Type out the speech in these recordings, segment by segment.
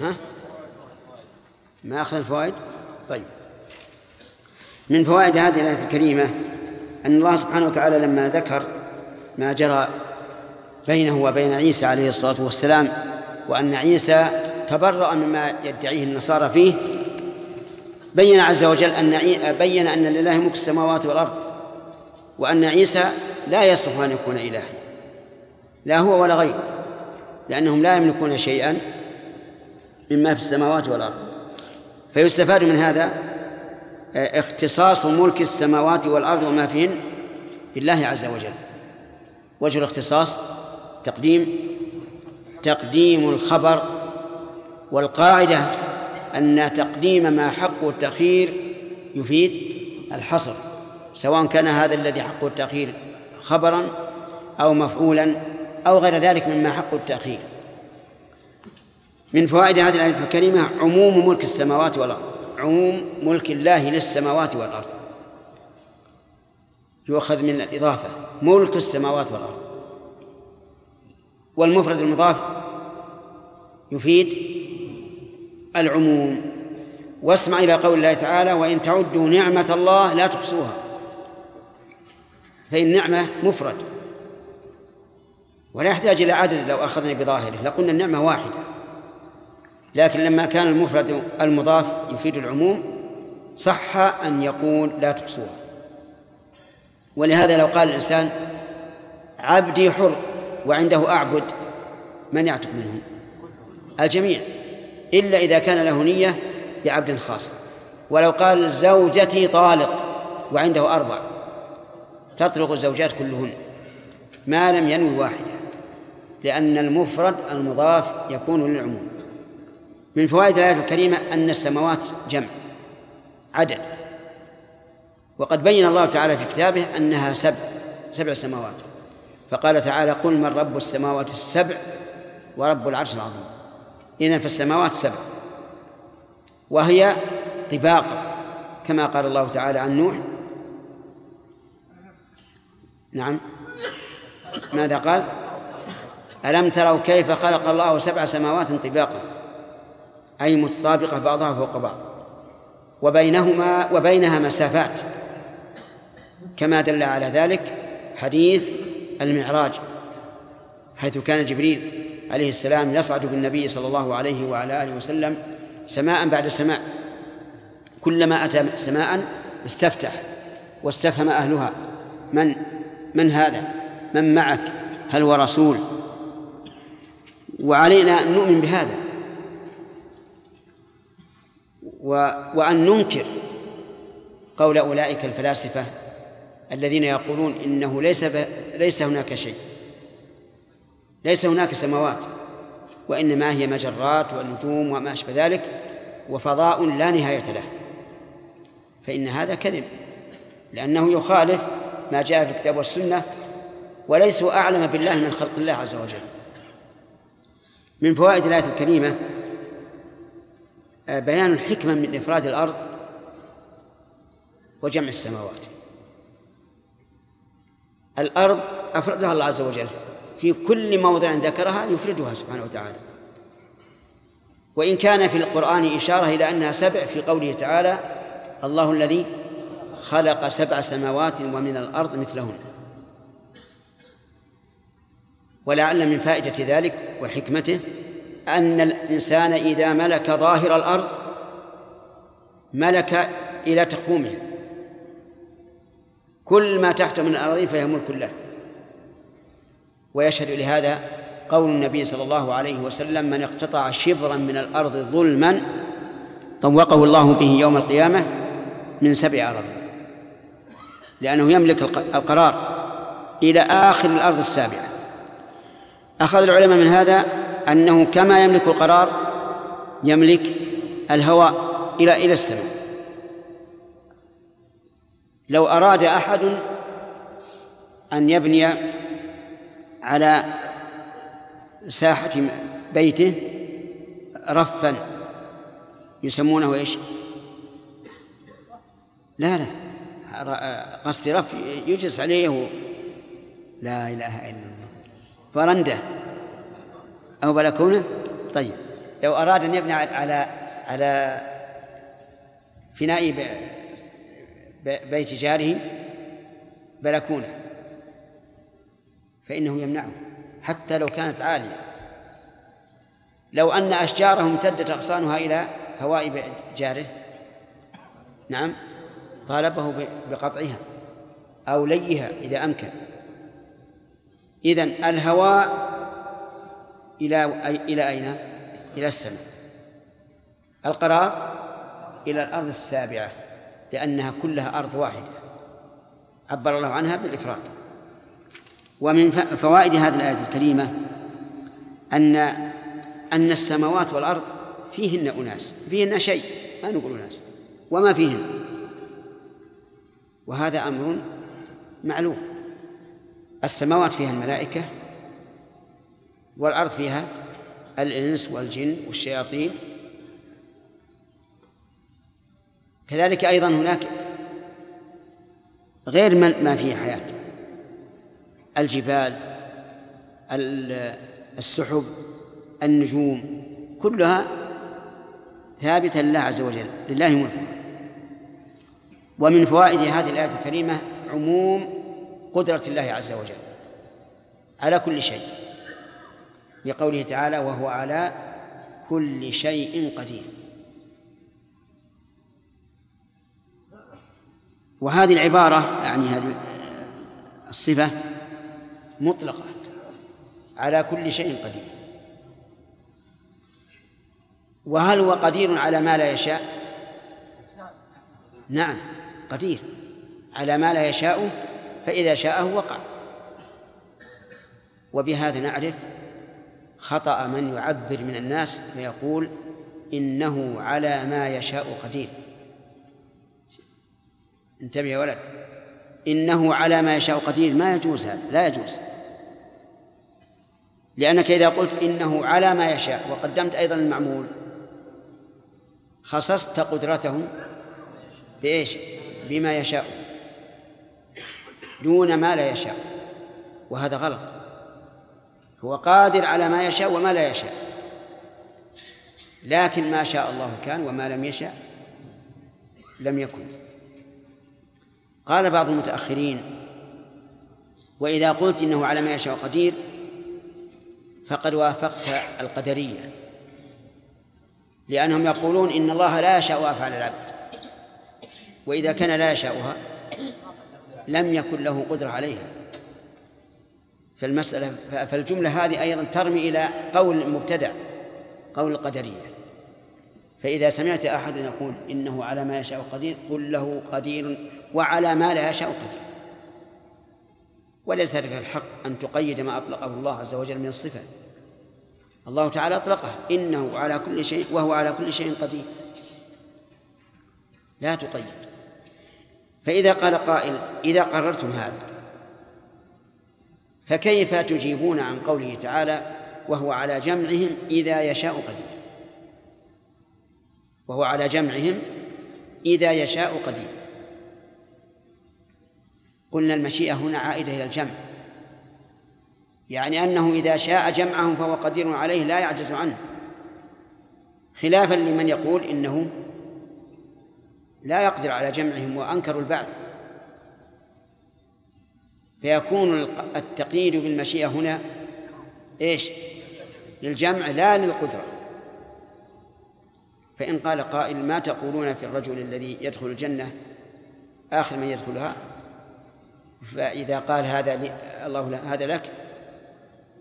ها؟ ما أخذ الفوائد؟ طيب. من فوائد هذه الآية الكريمة أن الله سبحانه وتعالى لما ذكر ما جرى بينه وبين عيسى عليه الصلاة والسلام وأن عيسى تبرأ مما يدعيه النصارى فيه بين عز وجل أن بين أن لله ملك السماوات والأرض وأن عيسى لا يصلح أن يكون إلها. لا هو ولا غيره لأنهم لا يملكون شيئا مما في السماوات والأرض. فيستفاد من هذا آه، اختصاص ملك السماوات والأرض وما فيهن بالله عز وجل. وجه الاختصاص تقديم تقديم الخبر والقاعدة أن تقديم ما حقه التأخير يفيد الحصر. سواء كان هذا الذي حقه التأخير خبرا أو مفعولا أو غير ذلك مما حقه التأخير. من فوائد هذه الآية الكريمة عموم ملك السماوات والأرض. عموم ملك الله للسماوات والأرض. يؤخذ من الإضافة. ملك السماوات والأرض. والمفرد المضاف يفيد العموم. واسمع إلى قول الله تعالى وإن تعدوا نعمة الله لا تحصوها. فإن نعمة مفرد. ولا يحتاج إلى عدد لو أخذنا بظاهره. لقلنا النعمة واحدة. لكن لما كان المفرد المضاف يفيد العموم صح أن يقول لا تحصوها ولهذا لو قال الإنسان عبدي حر وعنده أعبد من يعتق منهم؟ الجميع إلا إذا كان له نية بعبد خاص. ولو قال زوجتي طالق وعنده أربع تطلق الزوجات كلهن ما لم ينوي واحدة لأن المفرد المضاف يكون للعموم. من فوائد الآية الكريمة أن السماوات جمع عدد. وقد بين الله تعالى في كتابه أنها سبع سبع سماوات. فقال تعالى قل من رب السماوات السبع ورب العرش العظيم. إذن فالسماوات سبع. وهي طباق كما قال الله تعالى عن نوح. نعم. ماذا قال؟ ألم تروا كيف خلق الله سبع سماوات طباقا؟ أي متطابقة بعضها فوق بعض. وبينهما وبينها مسافات. كما دل على ذلك حديث المعراج حيث كان جبريل عليه السلام يصعد بالنبي صلى الله عليه وعلى آله وسلم سماء بعد سماء. كلما أتى سماء استفتح واستفهم أهلها. من من هذا؟ من معك؟ هل هو رسول؟ وعلينا أن نؤمن بهذا. وأن ننكر قول أولئك الفلاسفة الذين يقولون إنه ليس ليس هناك شيء. ليس هناك سماوات وإنما هي مجرات ونجوم وما أشبه ذلك وفضاء لا نهاية له. فإن هذا كذب لأنه يخالف ما جاء في الكتاب والسنة وليسوا أعلم بالله من خلق الله عز وجل. من فوائد الآية الكريمة بيان الحكمة من إفراد الأرض وجمع السماوات. الأرض أفردها الله عز وجل. في كل موضع ذكرها يفردها سبحانه وتعالى. وإن كان في القرآن إشارة إلى أنها سبع في قوله تعالى الله الذي خلق سبع سماوات ومن الأرض مثلهن ولعل من فائدة ذلك وحكمته أن الإنسان إذا ملك ظاهر الأرض ملك إلى تقومها كل ما تحت من الأراضين فهي ملك له. ويشهد لهذا قول النبي صلى الله عليه وسلم من اقتطع شبرا من الأرض ظلما طوقه الله به يوم القيامة من سبع أراضي. لأنه يملك القرار إلى آخر الأرض السابعة. أخذ العلماء من هذا أنه كما يملك القرار يملك الهواء إلى إلى السماء. لو أراد أحد أن يبني على ساحة بيته رفا يسمونه إيش؟ لا لا. قصدي رف يجلس عليه لا إله إلا الله. فرندة أو بلكونة طيب. لو أراد أن يبني على على فناء بيت جاره بلكونة فإنه يمنعه حتى لو كانت عالية. لو أن أشجاره امتدت أغصانها إلى هواء جاره نعم طالبه بقطعها أو ليها إذا أمكن. إذن الهواء إلى إلى أين؟ إلى السماء. القرار إلى الأرض السابعة لأنها كلها أرض واحدة. عبر الله عنها بالإفراد ومن فوائد هذه الآية الكريمة أن أن السماوات والأرض فيهن أناس فيهن شيء ما نقول أناس وما فيهن. وهذا أمر معلوم. السماوات فيها الملائكة والأرض فيها الإنس والجن والشياطين. كذلك أيضا هناك غير ما فيه حياة. الجبال السحب النجوم كلها ثابتة لله عز وجل لله ملكه. ومن فوائد هذه الآية الكريمة عموم قدرة الله عز وجل على كل شيء. لقوله تعالى وهو على كل شيء قدير. وهذه العبارة يعني هذه الصفة مطلقة على كل شيء قدير. وهل هو قدير على ما لا يشاء؟ نعم قدير على ما لا يشاء فإذا شاءه وقع. وبهذا نعرف خطأ من يعبر من الناس فيقول إنه على ما يشاء قدير. انتبه يا ولد. إنه على ما يشاء قدير. ما يجوز هذا. لا يجوز. لأنك إذا قلت إنه على ما يشاء وقدمت أيضا المعمول خصصت قدرته بإيش؟ بما يشاء دون ما لا يشاء. وهذا غلط. هو قادر على ما يشاء وما لا يشاء. لكن ما شاء الله كان وما لم يشاء لم يكن. قال بعض المتأخرين وإذا قلت إنه على ما يشاء قدير فقد وافقت القدرية لأنهم يقولون إن الله لا يشاء أفعال العبد. وإذا كان لا يشاؤها لم يكن له قدرة عليها. فالمسألة فالجملة هذه أيضا ترمي إلى قول المبتدع قول القدرية فإذا سمعت أحد يقول إنه على ما يشاء قدير قل له قدير وعلى ما لا يشاء قدير. وليس لك الحق أن تقيد ما أطلقه الله عز وجل من الصفة. الله تعالى أطلقه إنه على كل شيء وهو على كل شيء قدير. لا تقيد. فإذا قال قائل إذا قررتم هذا فكيف تجيبون عن قوله تعالى وهو على جمعهم إذا يشاء قدير؟ وهو على جمعهم إذا يشاء قدير. قلنا المشيئة هنا عائدة إلى الجمع. يعني أنه إذا شاء جمعهم فهو قدير عليه لا يعجز عنه. خلافا لمن يقول إنه لا يقدر على جمعهم وأنكروا البعث. فيكون التقييد بالمشيئة هنا إيش؟ للجمع لا للقدرة. فإن قال قائل ما تقولون في الرجل الذي يدخل الجنة آخر من يدخلها؟ فإذا قال هذا الله هذا لك.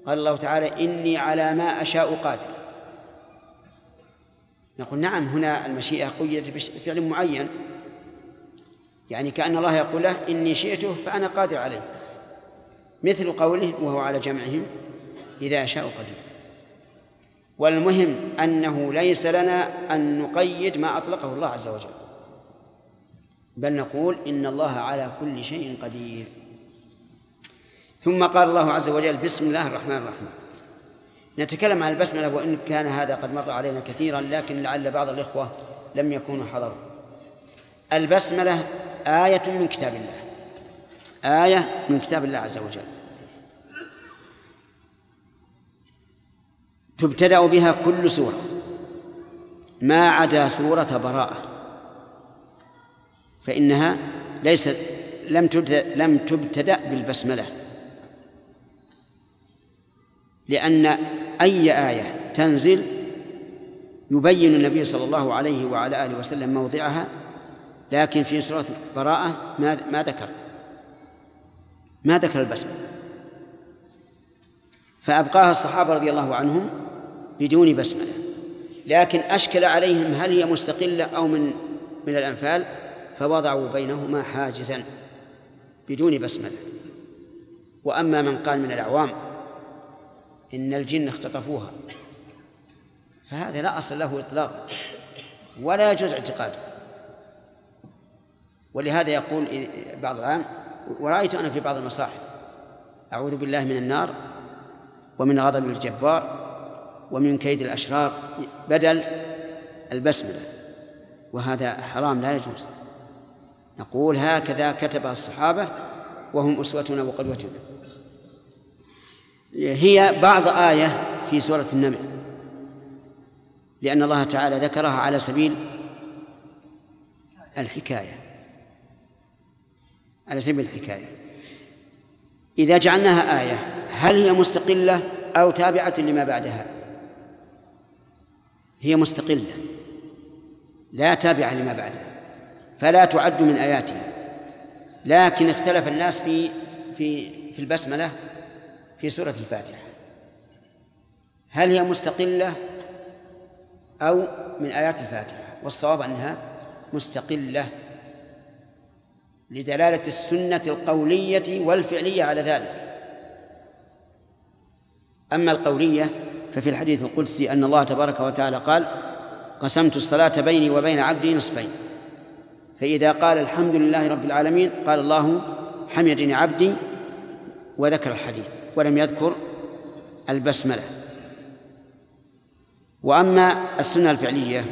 قال الله تعالى إني على ما أشاء قادر. نقول نعم هنا المشيئة قيدت بفعل معين. يعني كأن الله يقول له إني شئته فأنا قادر عليه. مثل قوله وهو على جمعهم إذا شاء قدير. والمهم أنه ليس لنا أن نقيد ما أطلقه الله عز وجل. بل نقول إن الله على كل شيء قدير. ثم قال الله عز وجل بسم الله الرحمن الرحيم. نتكلم عن البسملة وإن كان هذا قد مر علينا كثيرا لكن لعل بعض الإخوة لم يكونوا حضروا. البسملة آية من كتاب الله. آية من كتاب الله عز وجل. تبتدأ بها كل سورة. ما عدا سورة براءة. فإنها ليست لم تبدأ لم تبتدأ بالبسملة. لأن أي آية تنزل يبين النبي صلى الله عليه وعلى آله وسلم موضعها لكن في سورة براءة ما ما ذكر. ما ذكر البسملة فأبقاها الصحابة رضي الله عنهم بدون بسملة. لكن أشكل عليهم هل هي مستقلة أو من من الأنفال فوضعوا بينهما حاجزا بدون بسملة. وأما من قال من الأعوام إن الجن اختطفوها فهذا لا أصل له إطلاقا ولا يجوز اعتقاده. ولهذا يقول بعض العام ورأيت أنا في بعض المصاحف. أعوذ بالله من النار ومن غضب الجبار ومن كيد الأشرار بدل البسملة. وهذا حرام لا يجوز. نقول هكذا كتبها الصحابة وهم أسوتنا وقدوتنا هي بعض آية في سورة النمل. لأن الله تعالى ذكرها على سبيل الحكاية. على سبيل الحكاية. إذا جعلناها آية هل هي مستقلة أو تابعة لما بعدها؟ هي مستقلة لا تابعة لما بعدها فلا تعد من آياتها. لكن اختلف الناس في في في البسملة في سورة الفاتحة. هل هي مستقلة أو من آيات الفاتحة؟ والصواب أنها مستقلة. لدلالة السنة القولية والفعلية على ذلك. أما القولية ففي الحديث القدسي أن الله تبارك وتعالى قال قسمت الصلاة بيني وبين عبدي نصفين. فإذا قال الحمد لله رب العالمين قال الله حمدني عبدي وذكر الحديث ولم يذكر البسملة. وأما السنة الفعلية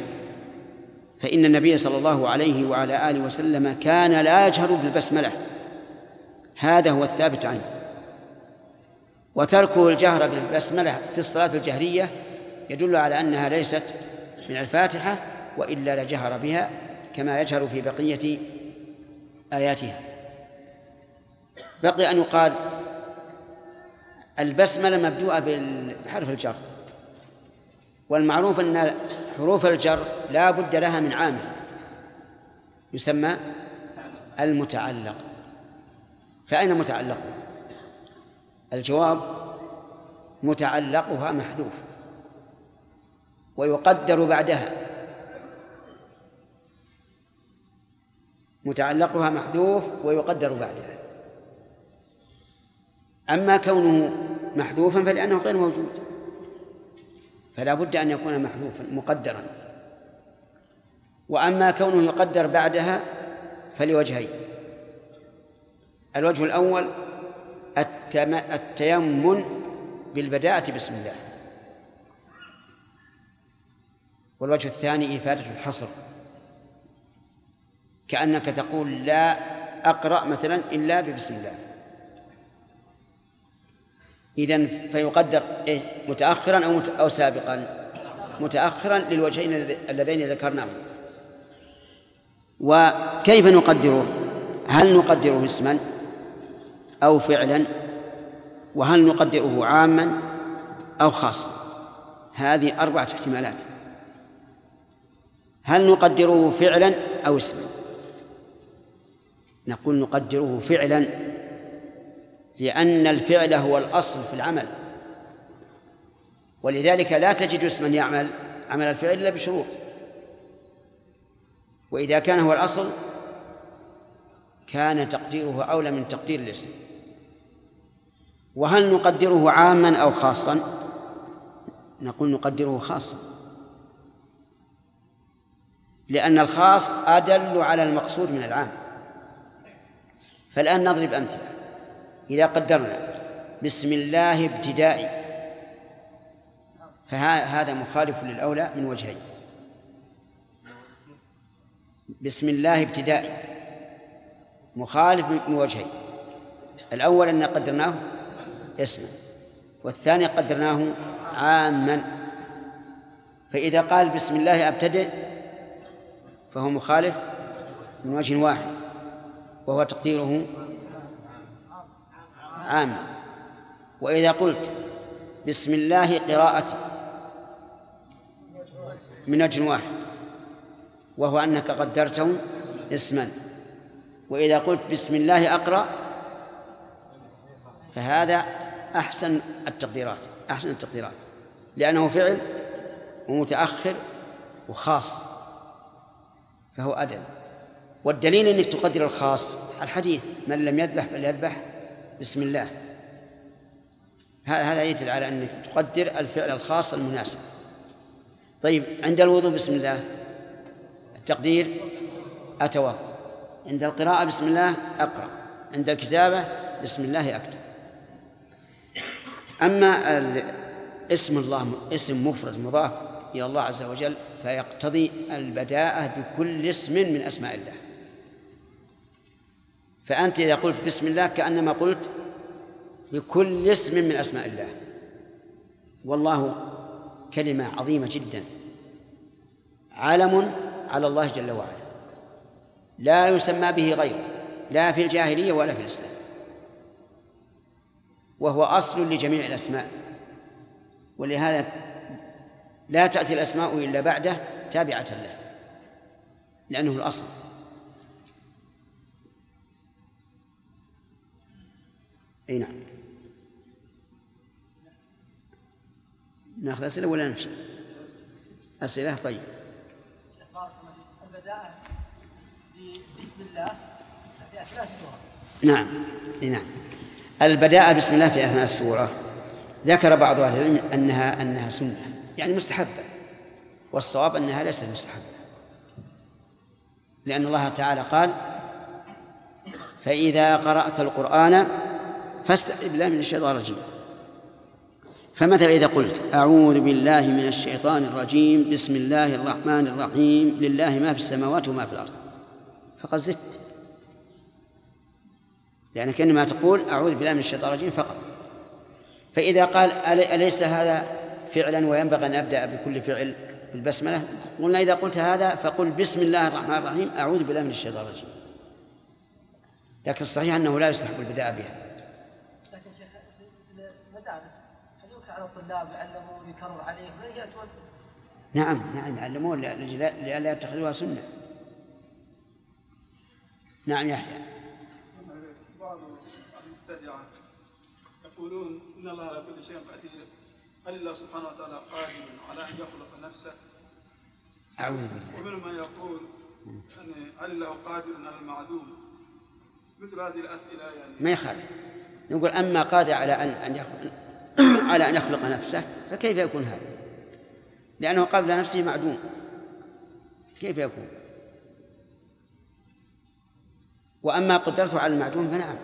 فإن النبي صلى الله عليه وعلى آله وسلم كان لا يجهر بالبسملة. هذا هو الثابت عنه. وتركه الجهر بالبسملة في الصلاة الجهرية يدل على أنها ليست من الفاتحة وإلا لجهر بها كما يجهر في بقية آياتها. بقي أن يقال البسملة مبدوءة بحرف الجر. والمعروف أن حروف الجر لا بد لها من عامل يسمى المتعلق. فأين متعلقها الجواب متعلقها محذوف ويقدر بعدها. متعلقها محذوف ويقدر بعدها. أما كونه محذوفا فلأنه غير موجود. فلا بد أن يكون محذوفا مقدرا. وأما كونه يقدر بعدها فلوجهين. الوجه الأول التيمن بالبداءة بسم الله. والوجه الثاني إفادة الحصر. كأنك تقول لا أقرأ مثلا إلا ببسم الله. إذن فيقدر إيه متأخرا أو أو سابقا. متأخرا للوجهين اللذين ذكرناهم. وكيف نقدره؟ هل نقدره اسما أو فعلا؟ وهل نقدره عاما أو خاصا؟ هذه أربعة احتمالات. هل نقدره فعلا أو اسما؟ نقول نقدره فعلا لأن الفعل هو الأصل في العمل. ولذلك لا تجد اسما يعمل عمل الفعل إلا بشروط. وإذا كان هو الأصل كان تقديره أولى من تقدير الاسم. وهل نقدره عاما أو خاصا؟ نقول نقدره خاصا. لأن الخاص أدل على المقصود من العام. فالآن نضرب أمثلة. إذا قدرنا بسم الله ابتدائي فهذا مخالف للأولى من وجهين. بسم الله ابتدائي مخالف من وجهين. الأول أن قدرناه. اسما والثاني قدرناه عاما. فإذا قال بسم الله أبتدئ فهو مخالف من وجه واحد وهو تقديره عام. وإذا قلت بسم الله قراءتي من وجه واحد وهو أنك قدرته اسما. وإذا قلت بسم الله أقرأ فهذا أحسن التقديرات أحسن التقديرات. لأنه فعل ومتأخر وخاص فهو أدب والدليل أنك تقدر الخاص الحديث من لم يذبح فليذبح. بسم الله. هذا يدل على أنك تقدر الفعل الخاص المناسب. طيب عند الوضوء بسم الله التقدير أتوضأ عند القراءة بسم الله أقرأ. عند الكتابة بسم الله أكتب. أما اسم الله اسم مفرد مضاف إلى الله عز وجل فيقتضي البداءة بكل اسم من أسماء الله. فأنت إذا قلت بسم الله كأنما قلت بكل اسم من أسماء الله. والله كلمة عظيمة جدا. علم على الله جل وعلا. لا يسمى به غيره لا في الجاهلية ولا في الإسلام. وهو أصل لجميع الأسماء. ولهذا لا تأتي الأسماء إلا بعده تابعة له لأنه الأصل. ناخذ أسئلة ولا نمشي؟ أسئلة؟ طيب. البداءة بسم الله في أثناء السورة نعم. نعم البداءة بسم الله في أثناء السورة. ذكر بعض أهل العلم أنها أنها سنة. يعني مستحبة. والصواب أنها ليست مستحبة. لأن الله تعالى قال فإذا قرأت القرآن فاستعذ بالله من الشيطان الرجيم. فمثلا إذا قلت أعوذ بالله من الشيطان الرجيم بسم الله الرحمن الرحيم لله ما في السماوات وما في الأرض؟ فقد زدت. لأنك إنما تقول أعوذ بالله من الشيطان الرجيم فقط. فإذا قال أليس هذا فعلا وينبغي أن أبدأ بكل فعل بالبسملة؟ قلنا إذا قلت هذا فقل بسم الله الرحمن الرحيم أعوذ بالله من الشيطان الرجيم. لكن الصحيح أنه لا يستحب البداء بها لكن شيخ المدارس هل ينكر على الطلاب يعلمون يكرر عليهم نعم نعم يعلمون لئلا يتخذوها سنة. نعم يحيى. يقولون إن الله على كل شيء قدير. هل الله سبحانه وتعالى قادر على أن يخلق نفسه؟ أعوذ بالله. ومن من يقول يعني هل الله قادر على المعدوم؟ مثل هذه الأسئلة يعني. ما يخالف. نقول أما قادر على أن أن يخلق على أن يخلق نفسه فكيف يكون هذا؟ لأنه قبل نفسه معدوم كيف يكون؟ وأما قدرته على المعدوم فنعم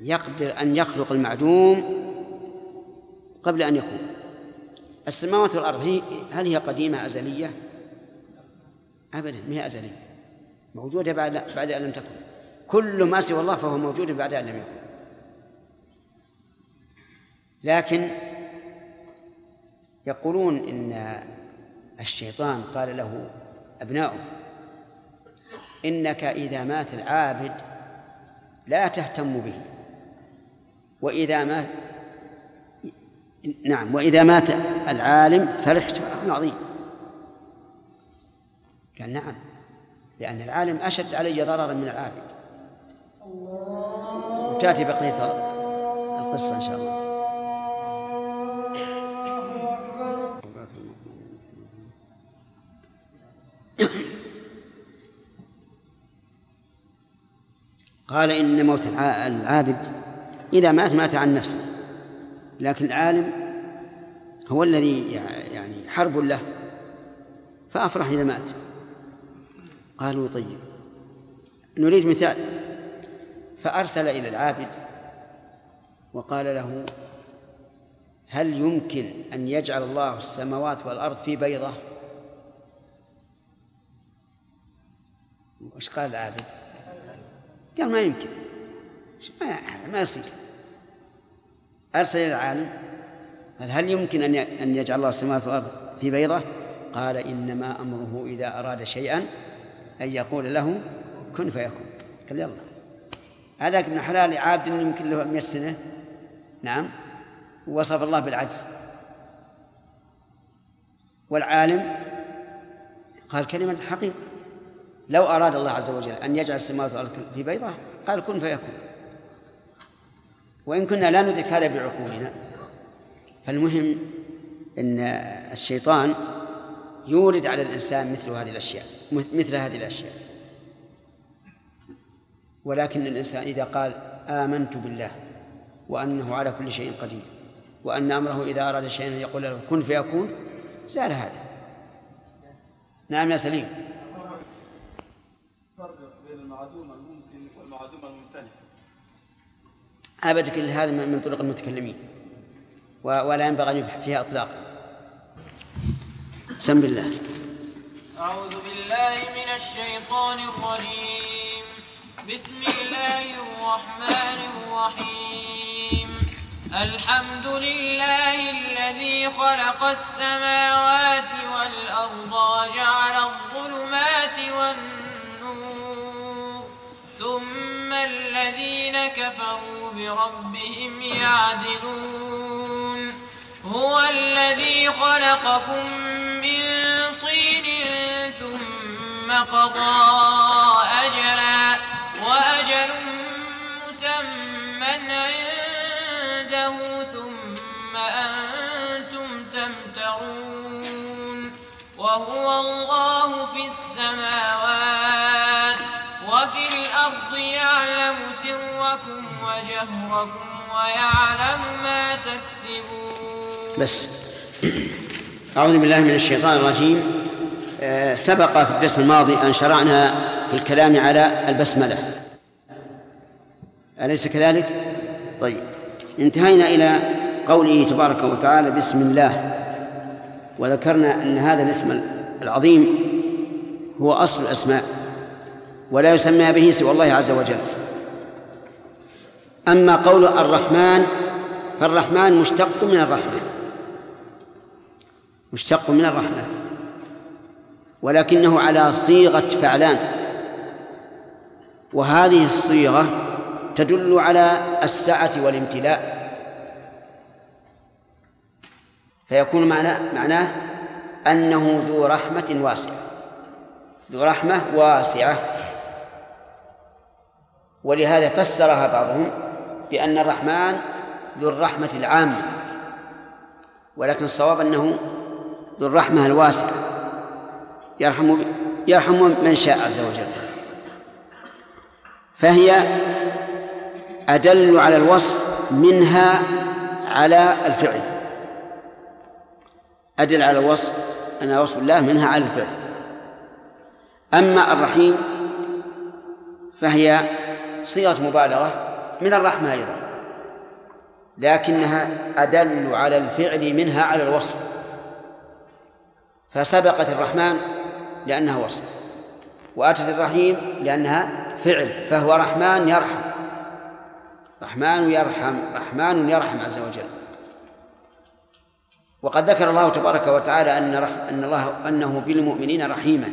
يقدر أن يخلق المعدوم قبل أن يكون السماوات والأرض هي هل هي قديمة أزلية؟ أبدا ما هي أزلية موجودة بعد بعد أن لم تكن كل ما سوى الله فهو موجود بعد أن لم يكن لكن يقولون إن الشيطان قال له أبناؤه إنك إذا مات العابد لا تهتم به وإذا مات نعم وإذا مات العالم فرحت فرح عظيم. قال نعم لأن العالم أشد علي ضررا من العابد. وتأتي بقية القصة إن شاء الله. قال إن موت العابد إذا مات مات عن نفسه. لكن العالم هو الذي يعني حرب له فأفرح إذا مات. قالوا طيب نريد مثال. فأرسل إلى العابد وقال له هل يمكن أن يجعل الله السماوات والأرض في بيضة؟ وش قال العابد؟ قال ما يمكن. ما ما يصير. أرسل إلى العالم. قال هل يمكن أن أن يجعل الله السماوات والأرض في بيضة؟ قال إنما أمره إذا أراد شيئا أن يقول له كن فيكون. قال يلا. هذاك ابن حلال عابد يمكن له 100 سنة. نعم. وصف الله بالعجز. والعالم قال كلمة حقيقة. لو أراد الله عز وجل أن يجعل السماوات والأرض في بيضة قال كن فيكون. وإن كنا لا ندرك هذا بعقولنا فالمهم أن الشيطان يورد على الإنسان مثل هذه الأشياء مثل هذه الأشياء. ولكن الإنسان إذا قال آمنت بالله وأنه على كل شيء قدير وأن أمره إذا أراد شيئا يقول له كن فيكون زال هذا. نعم يا سليم. المعدوم الممكن والمعدوم الممتنع. أبدا كل هذا من طرق المتكلمين. ولا ينبغي أن يبحث فيها إطلاقا. سم بالله أعوذ بالله من الشيطان الرجيم. بسم الله الرحمن الرحيم. الحمد لله الذي خلق السماوات والأرض وجعل الظلمات والنور كفروا بربهم يعدلون. هو الذي خلقكم من طين ثم قضى أجلا وأجل مسمى عنده ثم أنتم تمترون. وهو الله سركم وجهركم ويعلم ما تكسبون. بس. أعوذ بالله من الشيطان الرجيم. آه، سبق في الدرس الماضي أن شرعنا في الكلام على البسملة. أليس كذلك؟ طيب. انتهينا إلى قوله تبارك وتعالى بسم الله. وذكرنا أن هذا الاسم العظيم هو أصل الأسماء ولا يسمى به سوى الله عز وجل. أما قول الرحمن فالرحمن مشتق من الرحمة مشتق من الرحمة ولكنه على صيغة فعلان. وهذه الصيغة تدل على السعة والامتلاء. فيكون معناه معناه أنه ذو رحمة واسعة. ذو رحمة واسعة. ولهذا فسرها بعضهم بأن الرحمن ذو الرحمة العامة ولكن الصواب أنه ذو الرحمة الواسعة. يرحم يرحم من شاء عز وجل. فهي أدل على الوصف منها على الفعل. أدل على الوصف أن وصف الله منها على الفعل. أما الرحيم فهي صيغة مبالغة من الرحمة أيضا. لكنها أدل على الفعل منها على الوصف. فسبقت الرحمن لأنها وصف وأتت الرحيم لأنها فعل فهو رحمن يرحم. رحمن يرحم رحمن يرحم عز وجل. وقد ذكر الله تبارك وتعالى أن أن الله أنه بالمؤمنين رحيما.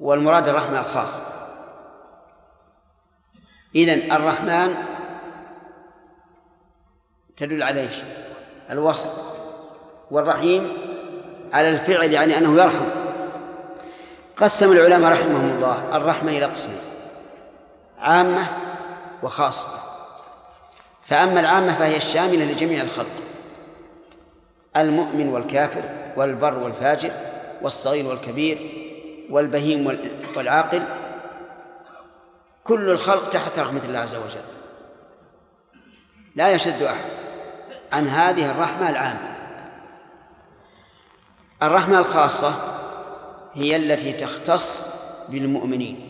والمراد الرحمة الخاص إذن الرحمن تدل على إيش؟ الوصف والرحيم على الفعل يعني أنه يرحم قسم العلماء رحمهم الله الرحمة إلى قسمين عامة وخاصة فأما العامة فهي الشاملة لجميع الخلق المؤمن والكافر والبر والفاجر والصغير والكبير والبهيم والعاقل كل الخلق تحت رحمة الله عز وجل. لا يشد أحد عن هذه الرحمة العامة. الرحمة الخاصة هي التي تختص بالمؤمنين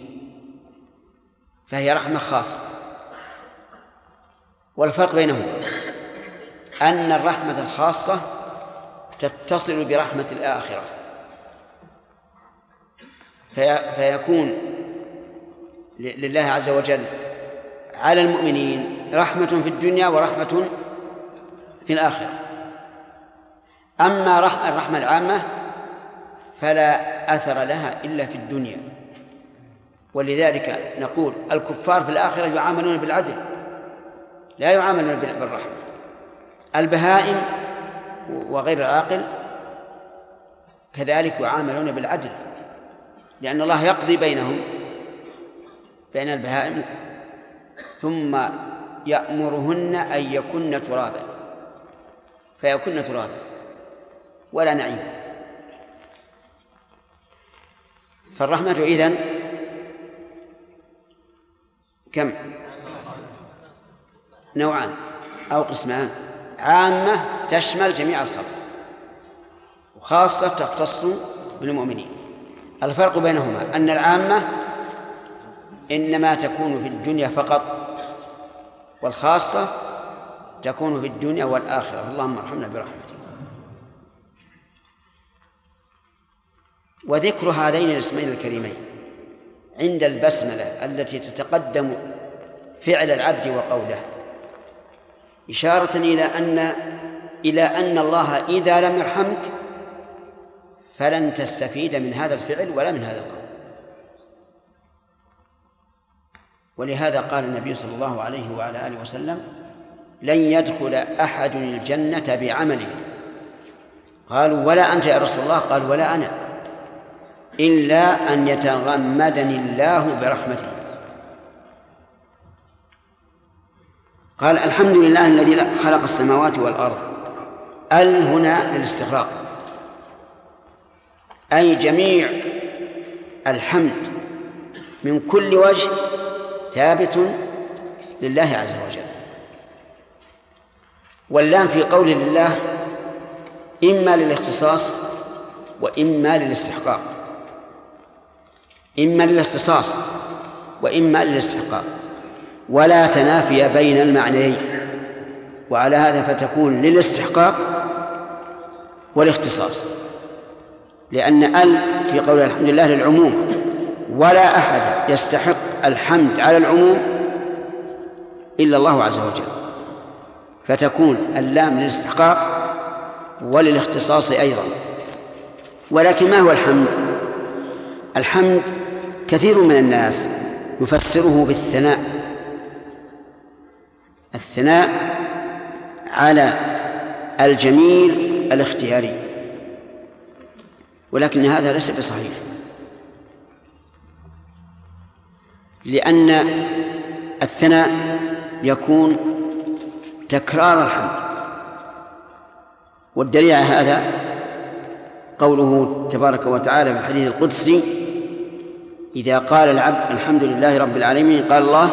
فهي رحمة خاصة. والفرق بينهما أن الرحمة الخاصة تتصل برحمة الآخرة. في فيكون لله عز وجل على المؤمنين رحمة في الدنيا ورحمة في الآخرة. أما الرحمة العامة فلا أثر لها إلا في الدنيا. ولذلك نقول الكفار في الآخرة يعاملون بالعدل لا يعاملون بالرحمة. البهائم وغير العاقل كذلك يعاملون بالعدل لأن الله يقضي بينهم بين البهائم ثم يأمرهن أن يكن ترابا. فيكن ترابا ولا نعيم. فالرحمة إذن كم؟ نوعان أو قسمان. عامة تشمل جميع الخلق وخاصة تختص بالمؤمنين. الفرق بينهما أن العامة إنما تكون في الدنيا فقط والخاصة تكون في الدنيا والآخرة. اللهم ارحمنا برحمتك. وذكر هذين الاسمين الكريمين عند البسملة التي تتقدم فعل العبد وقوله إشارة إلى أن إلى أن الله إذا لم يرحمك فلن تستفيد من هذا الفعل ولا من هذا القول. ولهذا قال النبي صلى الله عليه وعلى آله وسلم لن يدخل أحد الجنة بعمله. قالوا ولا أنت يا رسول الله؟ قال ولا أنا. إلا أن يتغمدني الله برحمته. قال الحمد لله الذي خلق السماوات والأرض. ال هنا للاستغراق؟ أي جميع الحمد من كل وجه ثابت لله عز وجل. واللام في قول لله إما للاختصاص وإما للاستحقاق. إما للاختصاص وإما للاستحقاق. ولا تنافي بين المعنيين. وعلى هذا فتكون للاستحقاق والاختصاص. لأن ال في قول الحمد لله للعموم ولا أحد يستحق الحمد على العموم إلا الله عز وجل. فتكون اللام للاستحقاق وللاختصاص أيضا. ولكن ما هو الحمد؟ الحمد كثير من الناس يفسره بالثناء. الثناء على الجميل الاختياري. ولكن هذا ليس بصحيح. لأن الثناء يكون تكرار الحمد والدليل على هذا قوله تبارك وتعالى في الحديث القدسي إذا قال العبد الحمد لله رب العالمين قال الله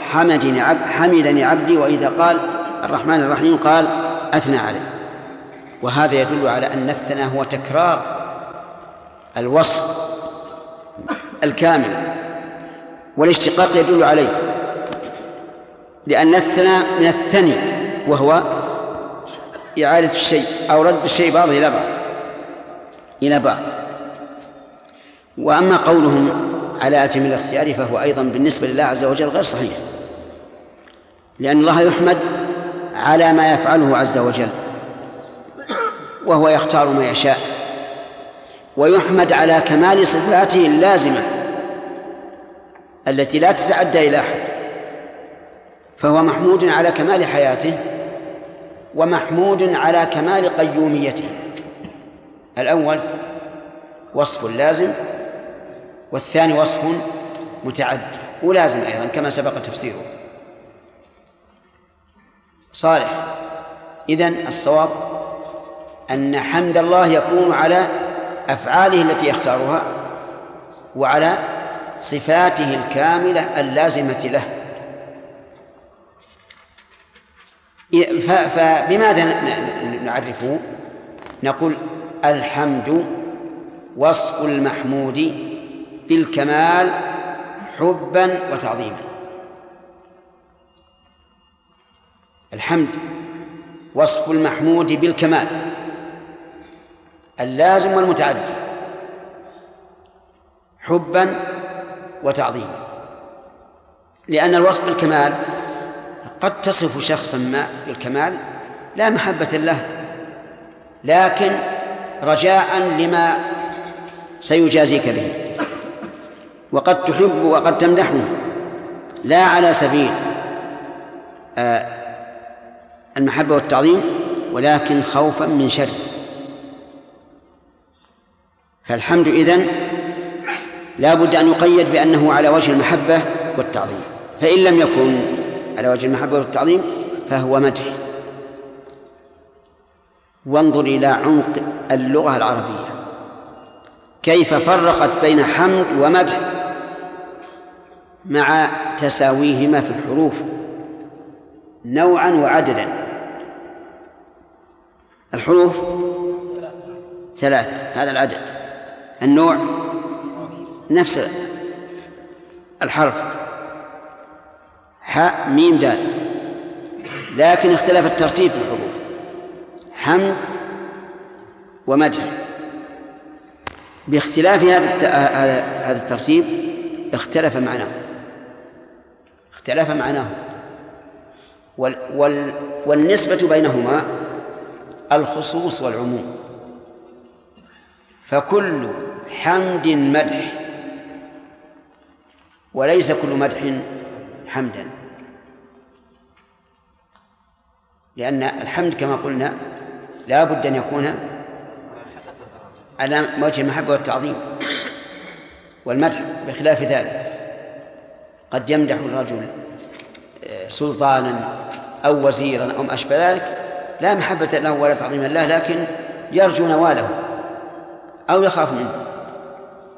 حمدني عبد حمدني عبدي وإذا قال الرحمن الرحيم قال أثنى عليه. وهذا يدل على أن الثناء هو تكرار الوصف الكامل. والاشتقاق يدل عليه. لأن الثناء من الثني وهو إعادة الشيء أو رد الشيء بعضه إلى بعض. إلى بعض. وأما قولهم على أتم الاختيار فهو أيضا بالنسبة لله عز وجل غير صحيح. لأن الله يحمد على ما يفعله عز وجل وهو يختار ما يشاء ويحمد على كمال صفاته اللازمة. التي لا تتعدى إلى أحد. فهو محمود على كمال حياته ومحمود على كمال قيوميته. الأول وصف لازم والثاني وصف متعدي ولازم أيضا كما سبق تفسيره. صالح إذن الصواب أن حمد الله يكون على أفعاله التي يختارها وعلى صفاته الكاملة اللازمة له. فبماذا نعرفه نقول الحمد وصف المحمود بالكمال حبا وتعظيما. الحمد وصف المحمود بالكمال اللازم والمتعدي. حبا وتعظيما لأن الوصف بالكمال قد تصف شخصا ما بالكمال لا محبة له لكن رجاء لما سيجازيك به. وقد تحب وقد تمدحه لا على سبيل آه، المحبة والتعظيم ولكن خوفا من شر. فالحمد إذن لا بد أن يقيد بأنه على وجه المحبة والتعظيم. فإن لم يكن على وجه المحبة والتعظيم فهو مدح. وانظر إلى عمق اللغة العربية. كيف فرقت بين حمد ومدح مع تساويهما في الحروف نوعا وعددا. الحروف ثلاثة هذا العدد. النوع نفس الحرف. حاء ميم دال. لكن اختلف الترتيب في الحروف. حمد ومدح باختلاف هذا هذا الترتيب اختلف معناه. اختلف معناه. وال وال والنسبة بينهما الخصوص والعموم. فكل حمد مدح. وليس كل مدح حمدا. لأن الحمد كما قلنا لا بد أن يكون على وجه المحبة والتعظيم. والمدح بخلاف ذلك. قد يمدح الرجل آه، سلطانا أو وزيرا أو ما أشبه ذلك لا محبة له ولا تعظيما له لكن يرجو نواله أو يخاف منه.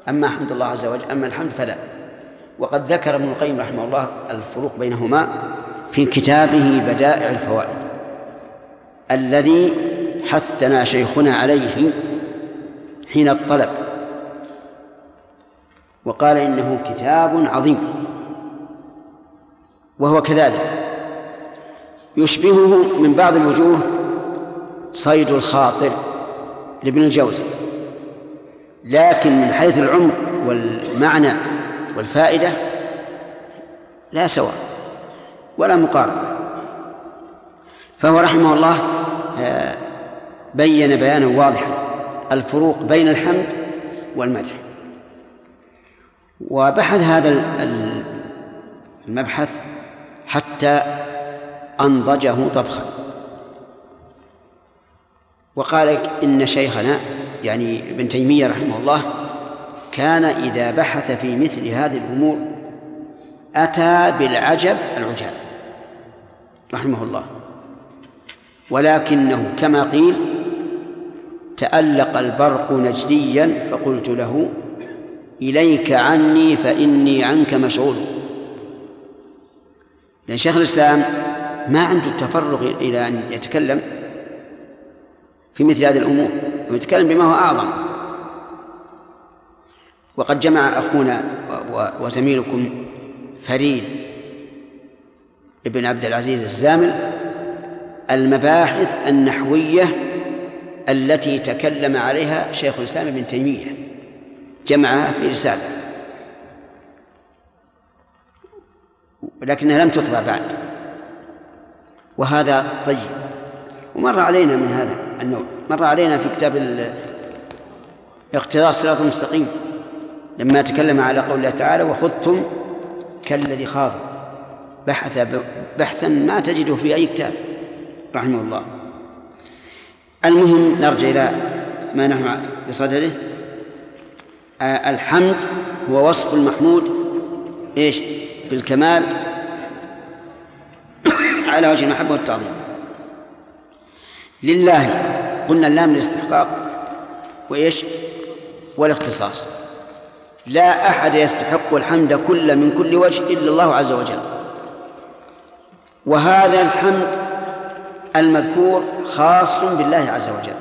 أما حمد الله عز وجل أما الحمد فلا. وقد ذكر ابن القيم رحمه الله الفروق بينهما في كتابه بدائع الفوائد. الذي حثنا شيخنا عليه حين الطلب. وقال إنه كتاب عظيم. وهو كذلك. يشبهه من بعض الوجوه صيد الخاطر لابن الجوزي. لكن من حيث العمق والمعنى والفائدة لا سواء ولا مقارنة. فهو رحمه الله آه، بين بيانا واضحا الفروق بين الحمد والمدح. وبحث هذا المبحث حتى أنضجه طبخا. وقال إن شيخنا يعني ابن تيمية رحمه الله كان إذا بحث في مثل هذه الأمور أتى بالعجب العجاب رحمه الله. ولكنه كما قيل تألق البرق نجديا فقلت له إليك عني فإني عنك مشغول. لأن شيخ الإسلام ما عنده التفرغ إلى أن يتكلم في مثل هذه الأمور؟ ويتكلم بما هو أعظم. وقد جمع أخونا وزميلكم فريد ابن عبد العزيز الزامل المباحث النحوية التي تكلم عليها شيخ الإسلام ابن تيمية. جمعها في رسالة. ولكنها لم تطبع بعد. وهذا طيب. ومر علينا من هذا النوع. مر علينا في كتاب اقتضاء الصراط المستقيم. لما تكلم على قول الله تعالى وخذتم كالذي خاض. بحث بحثا ما تجده في أي كتاب رحمه الله. المهم نرجع إلى ما نحن بصدده. الحمد هو وصف المحمود إيش؟ بالكمال على وجه المحبة والتعظيم. لله قلنا اللام للاستحقاق وإيش؟ والاختصاص. لا أحد يستحق الحمد كل من كل وجه إلا الله عز وجل. وهذا الحمد المذكور خاص بالله عز وجل.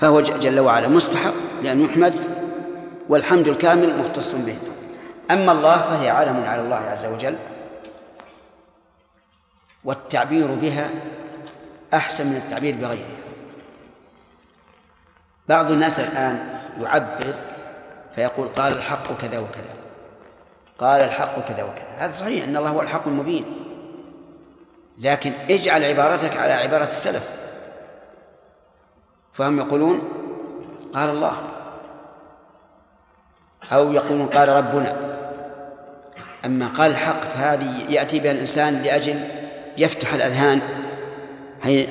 فهو جل وعلا مستحق لأن يحمد والحمد الكامل مختص به. أما الله فهي علم على الله عز وجل والتعبير بها أحسن من التعبير بغيرها. بعض الناس الآن يعبر فيقول قال الحق كذا وكذا. قال الحق كذا وكذا. هذا صحيح أن الله هو الحق المبين. لكن اجعل عبارتك على عبارة السلف. فهم يقولون قال الله. أو يقولون قال ربنا. أما قال الحق فهذه يأتي بها الإنسان لأجل يفتح الأذهان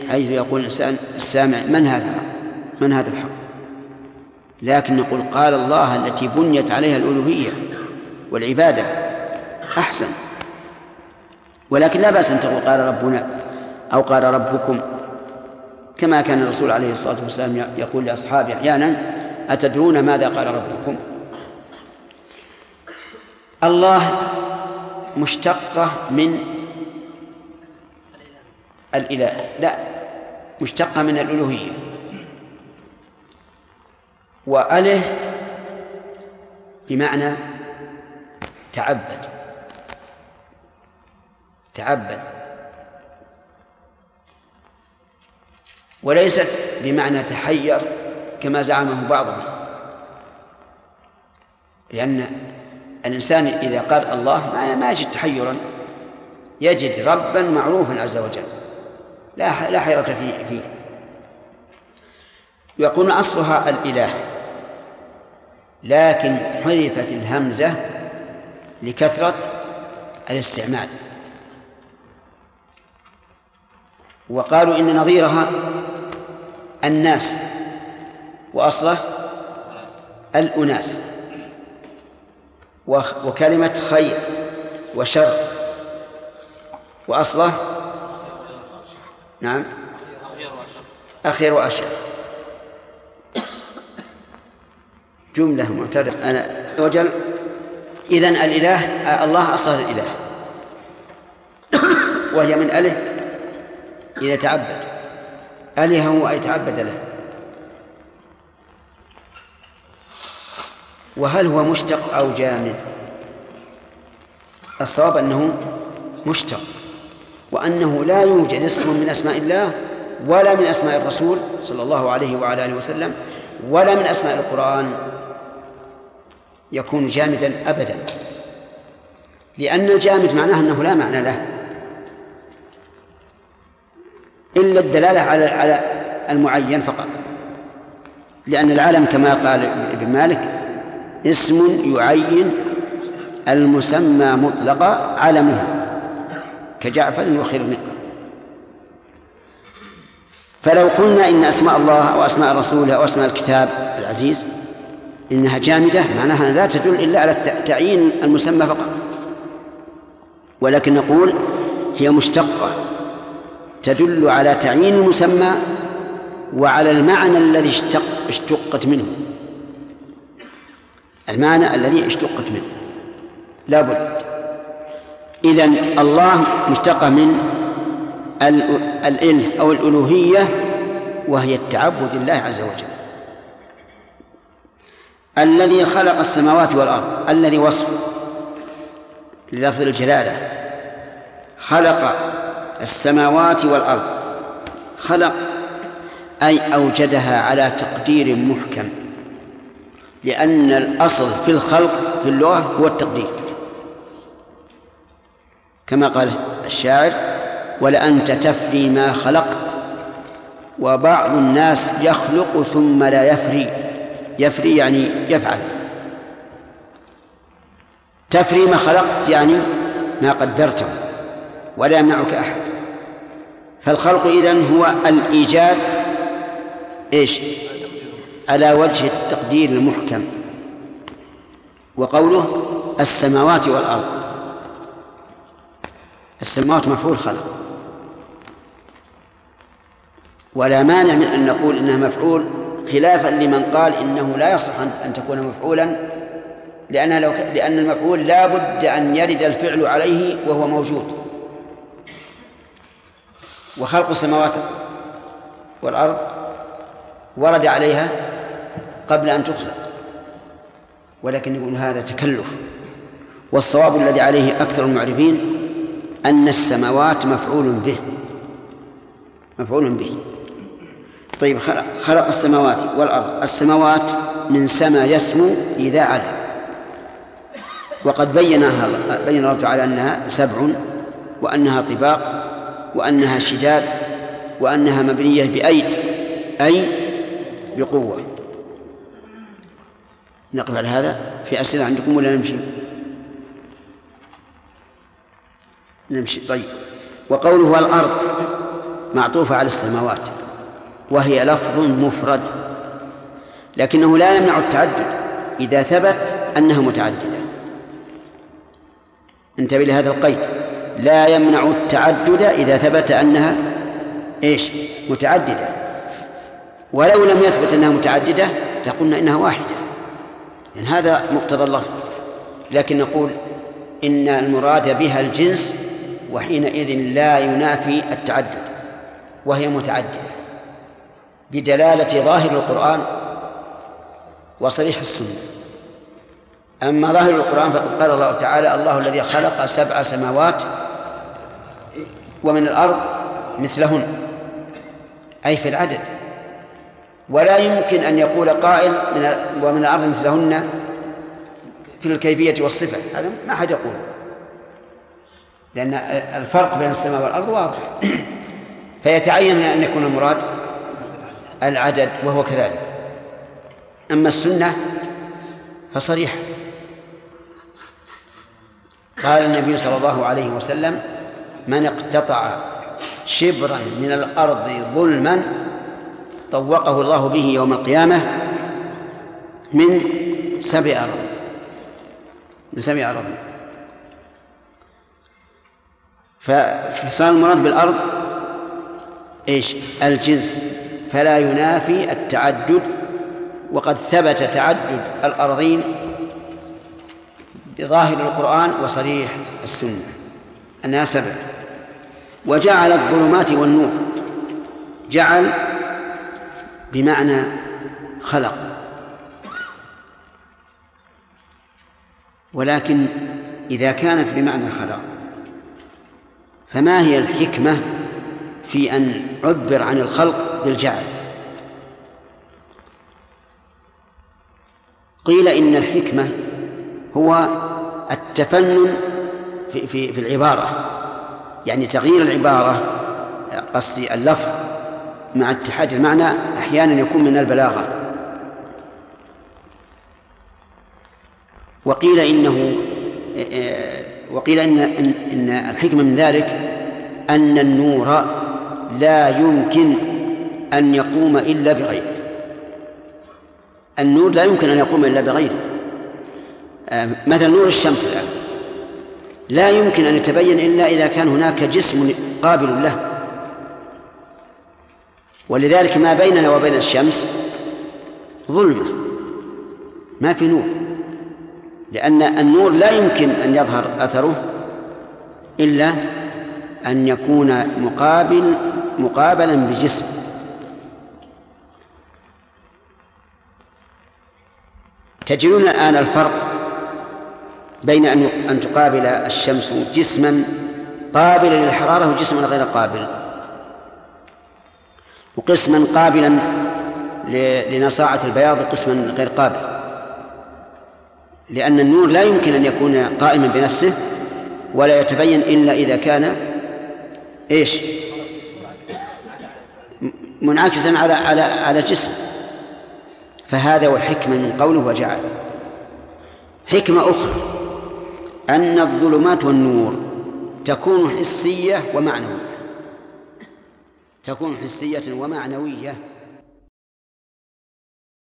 حيث يقول الإنسان السامع من هذا من هذا الحق؟ لكن نقول قال الله التي بنيت عليها الألوهية والعبادة أحسن. ولكن لا بأس أن تقول قال ربنا أو قال ربكم. كما كان الرسول عليه الصلاة والسلام يقول لأصحابه أحيانا أتدرون ماذا قال ربكم؟ الله مشتقة من الإله. لا مشتقة من الألوهية. وأله بمعنى تعبد. تعبد. وليست بمعنى تحير كما زعمه بعضهم. لأن الإنسان إذا قال الله ما يجد تحيرا يجد ربا معروفا عز وجل. لا لا حيرة فيه فيه. يقول أصلها الإله. لكن حذفت الهمزة لكثرة الاستعمال. وقالوا إن نظيرها الناس وأصله الأناس. وكلمة خير وشر وأصله نعم أخير وأشر. جملة معترف أنا وجل إذن الإله الله أصله الإله. وهي من أله إذا تعبد. ألهه أي تعبد له. وهل هو مشتق أو جامد؟ الصواب أنه مشتق. وأنه لا يوجد اسم من أسماء الله ولا من أسماء الرسول صلى الله عليه وعلى آله وسلم ولا من أسماء القرآن. يكون جامدا أبدا. لأن الجامد معناه أنه لا معنى له. إلا الدلالة على على المعين فقط. لأن العالم كما قال ابن مالك اسم يعين المسمى مطلقا علمه كجعفر وخرمق فلو قلنا إن أسماء الله أو أسماء رسوله أو أسماء الكتاب العزيز إنها جامدة معناها لا تدل إلا على تعيين المسمى فقط. ولكن نقول هي مشتقة تدل على تعيين المسمى وعلى المعنى الذي اشتق اشتقت منه. المعنى الذي اشتقت منه. لا بد إذن الله مشتقة من الإله أو الألوهية وهي التعبد لله عز وجل. الذي خلق السماوات والأرض الذي وصف للفظ الجلالة. خلق السماوات والأرض. خلق أي أوجدها على تقدير محكم. لأن الأصل في الخلق في اللغة هو التقدير. كما قال الشاعر ولأنت تفري ما خلقت وبعض الناس يخلق ثم لا يفري. يفري يعني يفعل. تفري ما خلقت يعني ما قدرته ولا يمنعك أحد. فالخلق إذن هو الإيجاد إيش؟ على وجه التقدير المحكم. وقوله السماوات والأرض. السماوات مفعول خلق. ولا مانع من أن نقول إنها مفعول خلافا لمن قال إنه لا يصح أن تكون مفعولا لأنها لو لأن المفعول لا بد أن يرد الفعل عليه وهو موجود. وخلق السماوات والأرض ورد عليها قبل أن تخلق ولكن يقول هذا تكلف. والصواب الذي عليه أكثر المعرفين أن السماوات مفعول به مفعول به. طيب خلق, خلق السماوات والأرض. السماوات من سما يسمو إذا علا وقد بينها بين الله تعالى أنها سبع وأنها طباق وأنها شداد وأنها مبنية بأيد أي بقوة. نقف على هذا. في أسئلة عندكم ولا نمشي؟ نمشي. طيب. وقوله الأرض معطوفة على السماوات. وهي لفظ مفرد. لكنه لا يمنع التعدد إذا ثبت أنها متعددة. انتبه لهذا القيد. لا يمنع التعدد إذا ثبت أنها إيش؟ متعددة. ولو لم يثبت أنها متعددة لقلنا إنها واحدة. لأن هذا مقتضى اللفظ. لكن نقول إن المراد بها الجنس وحينئذ لا ينافي التعدد. وهي متعددة. بدلالة ظاهر القرآن وصريح السنة. أما ظاهر القرآن فقد قال الله تعالى الله الذي خلق سبع سماوات ومن الأرض مثلهن أي في العدد. ولا يمكن أن يقول قائل من ومن الأرض مثلهن في الكيفية والصفة. هذا ما حد يقول. لأن الفرق بين السماء والأرض واضح. فيتعين أن يكون المراد العدد وهو كذلك. أما السنة فصريحة. قال النبي صلى الله عليه وسلم من اقتطع شبرا من الأرض ظلما طوقه الله به يوم القيامة من سبع أرض من سبع أرض فصار المراد بالأرض إيش؟ الجنس. فلا ينافي التعدد وقد ثبت تعدد الأرضين بظاهر القرآن وصريح السنة. أنها سبع. وجعل الظلمات والنور. جعل بمعنى خلق. ولكن إذا كانت بمعنى خلق فما هي الحكمة في أن عبر عن الخلق بالجعل قيل إن الحكمة هو التفنن في, في, في العبارة. يعني تغيير العبارة قصدي اللفظ مع اتحاد المعنى أحيانا يكون من البلاغة. وقيل إنه وقيل إن إن الحكمة من ذلك أن النور لا يمكن أن يقوم إلا بغيره. النور لا يمكن أن يقوم إلا بغيره. مثل نور الشمس الآن. لا يمكن أن يتبين إلا إذا كان هناك جسم قابل له. ولذلك ما بيننا وبين الشمس ظلمة. ما في نور. لأن النور لا يمكن أن يظهر أثره إلا أن يكون مقابل مقابلا بجسم. تجدون الآن الفرق بين أن أن تقابل الشمس جسما قابلا للحرارة وجسما غير قابل. وقسما قابلا لنصاعة البياض وقسما غير قابل. لأن النور لا يمكن أن يكون قائما بنفسه ولا يتبين إلا إذا كان إيش؟ منعكسا على على على جسم فهذا هو الحكمة من قوله وجعل. حكمة أخرى أن الظلمات والنور تكون حسية ومعنوية. تكون حسية ومعنوية.